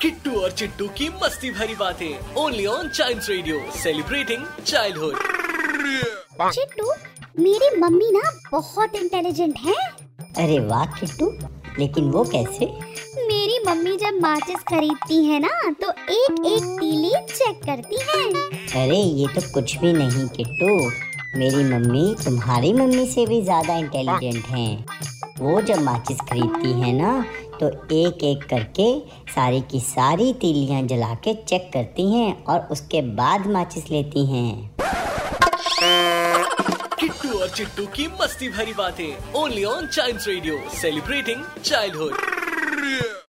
Kittu और चिट्टू की मस्ती भरी बातें only on child radio celebrating childhood Chittu मेरी मम्मी ना बहुत इंटेलिजेंट है। अरे वाह किट्टू लेकिन वो कैसे? मेरी मम्मी जब माचिस खरीदती है ना तो एक एक तीली चेक करती है। अरे ये तो कुछ भी नहीं किट्टू मेरी मम्मी तुम्हारी मम्मी से भी ज़्यादा इंटेलिजेंट हैं। वो जब माचिस खरीदती है ना तो एक एक करके सारी की सारी तीलियाँ जला के चेक करती हैं और उसके बाद माचिस लेती हैं। किट्टू और चिट्टू की मस्ती भरी बातें only on child radio celebrating childhood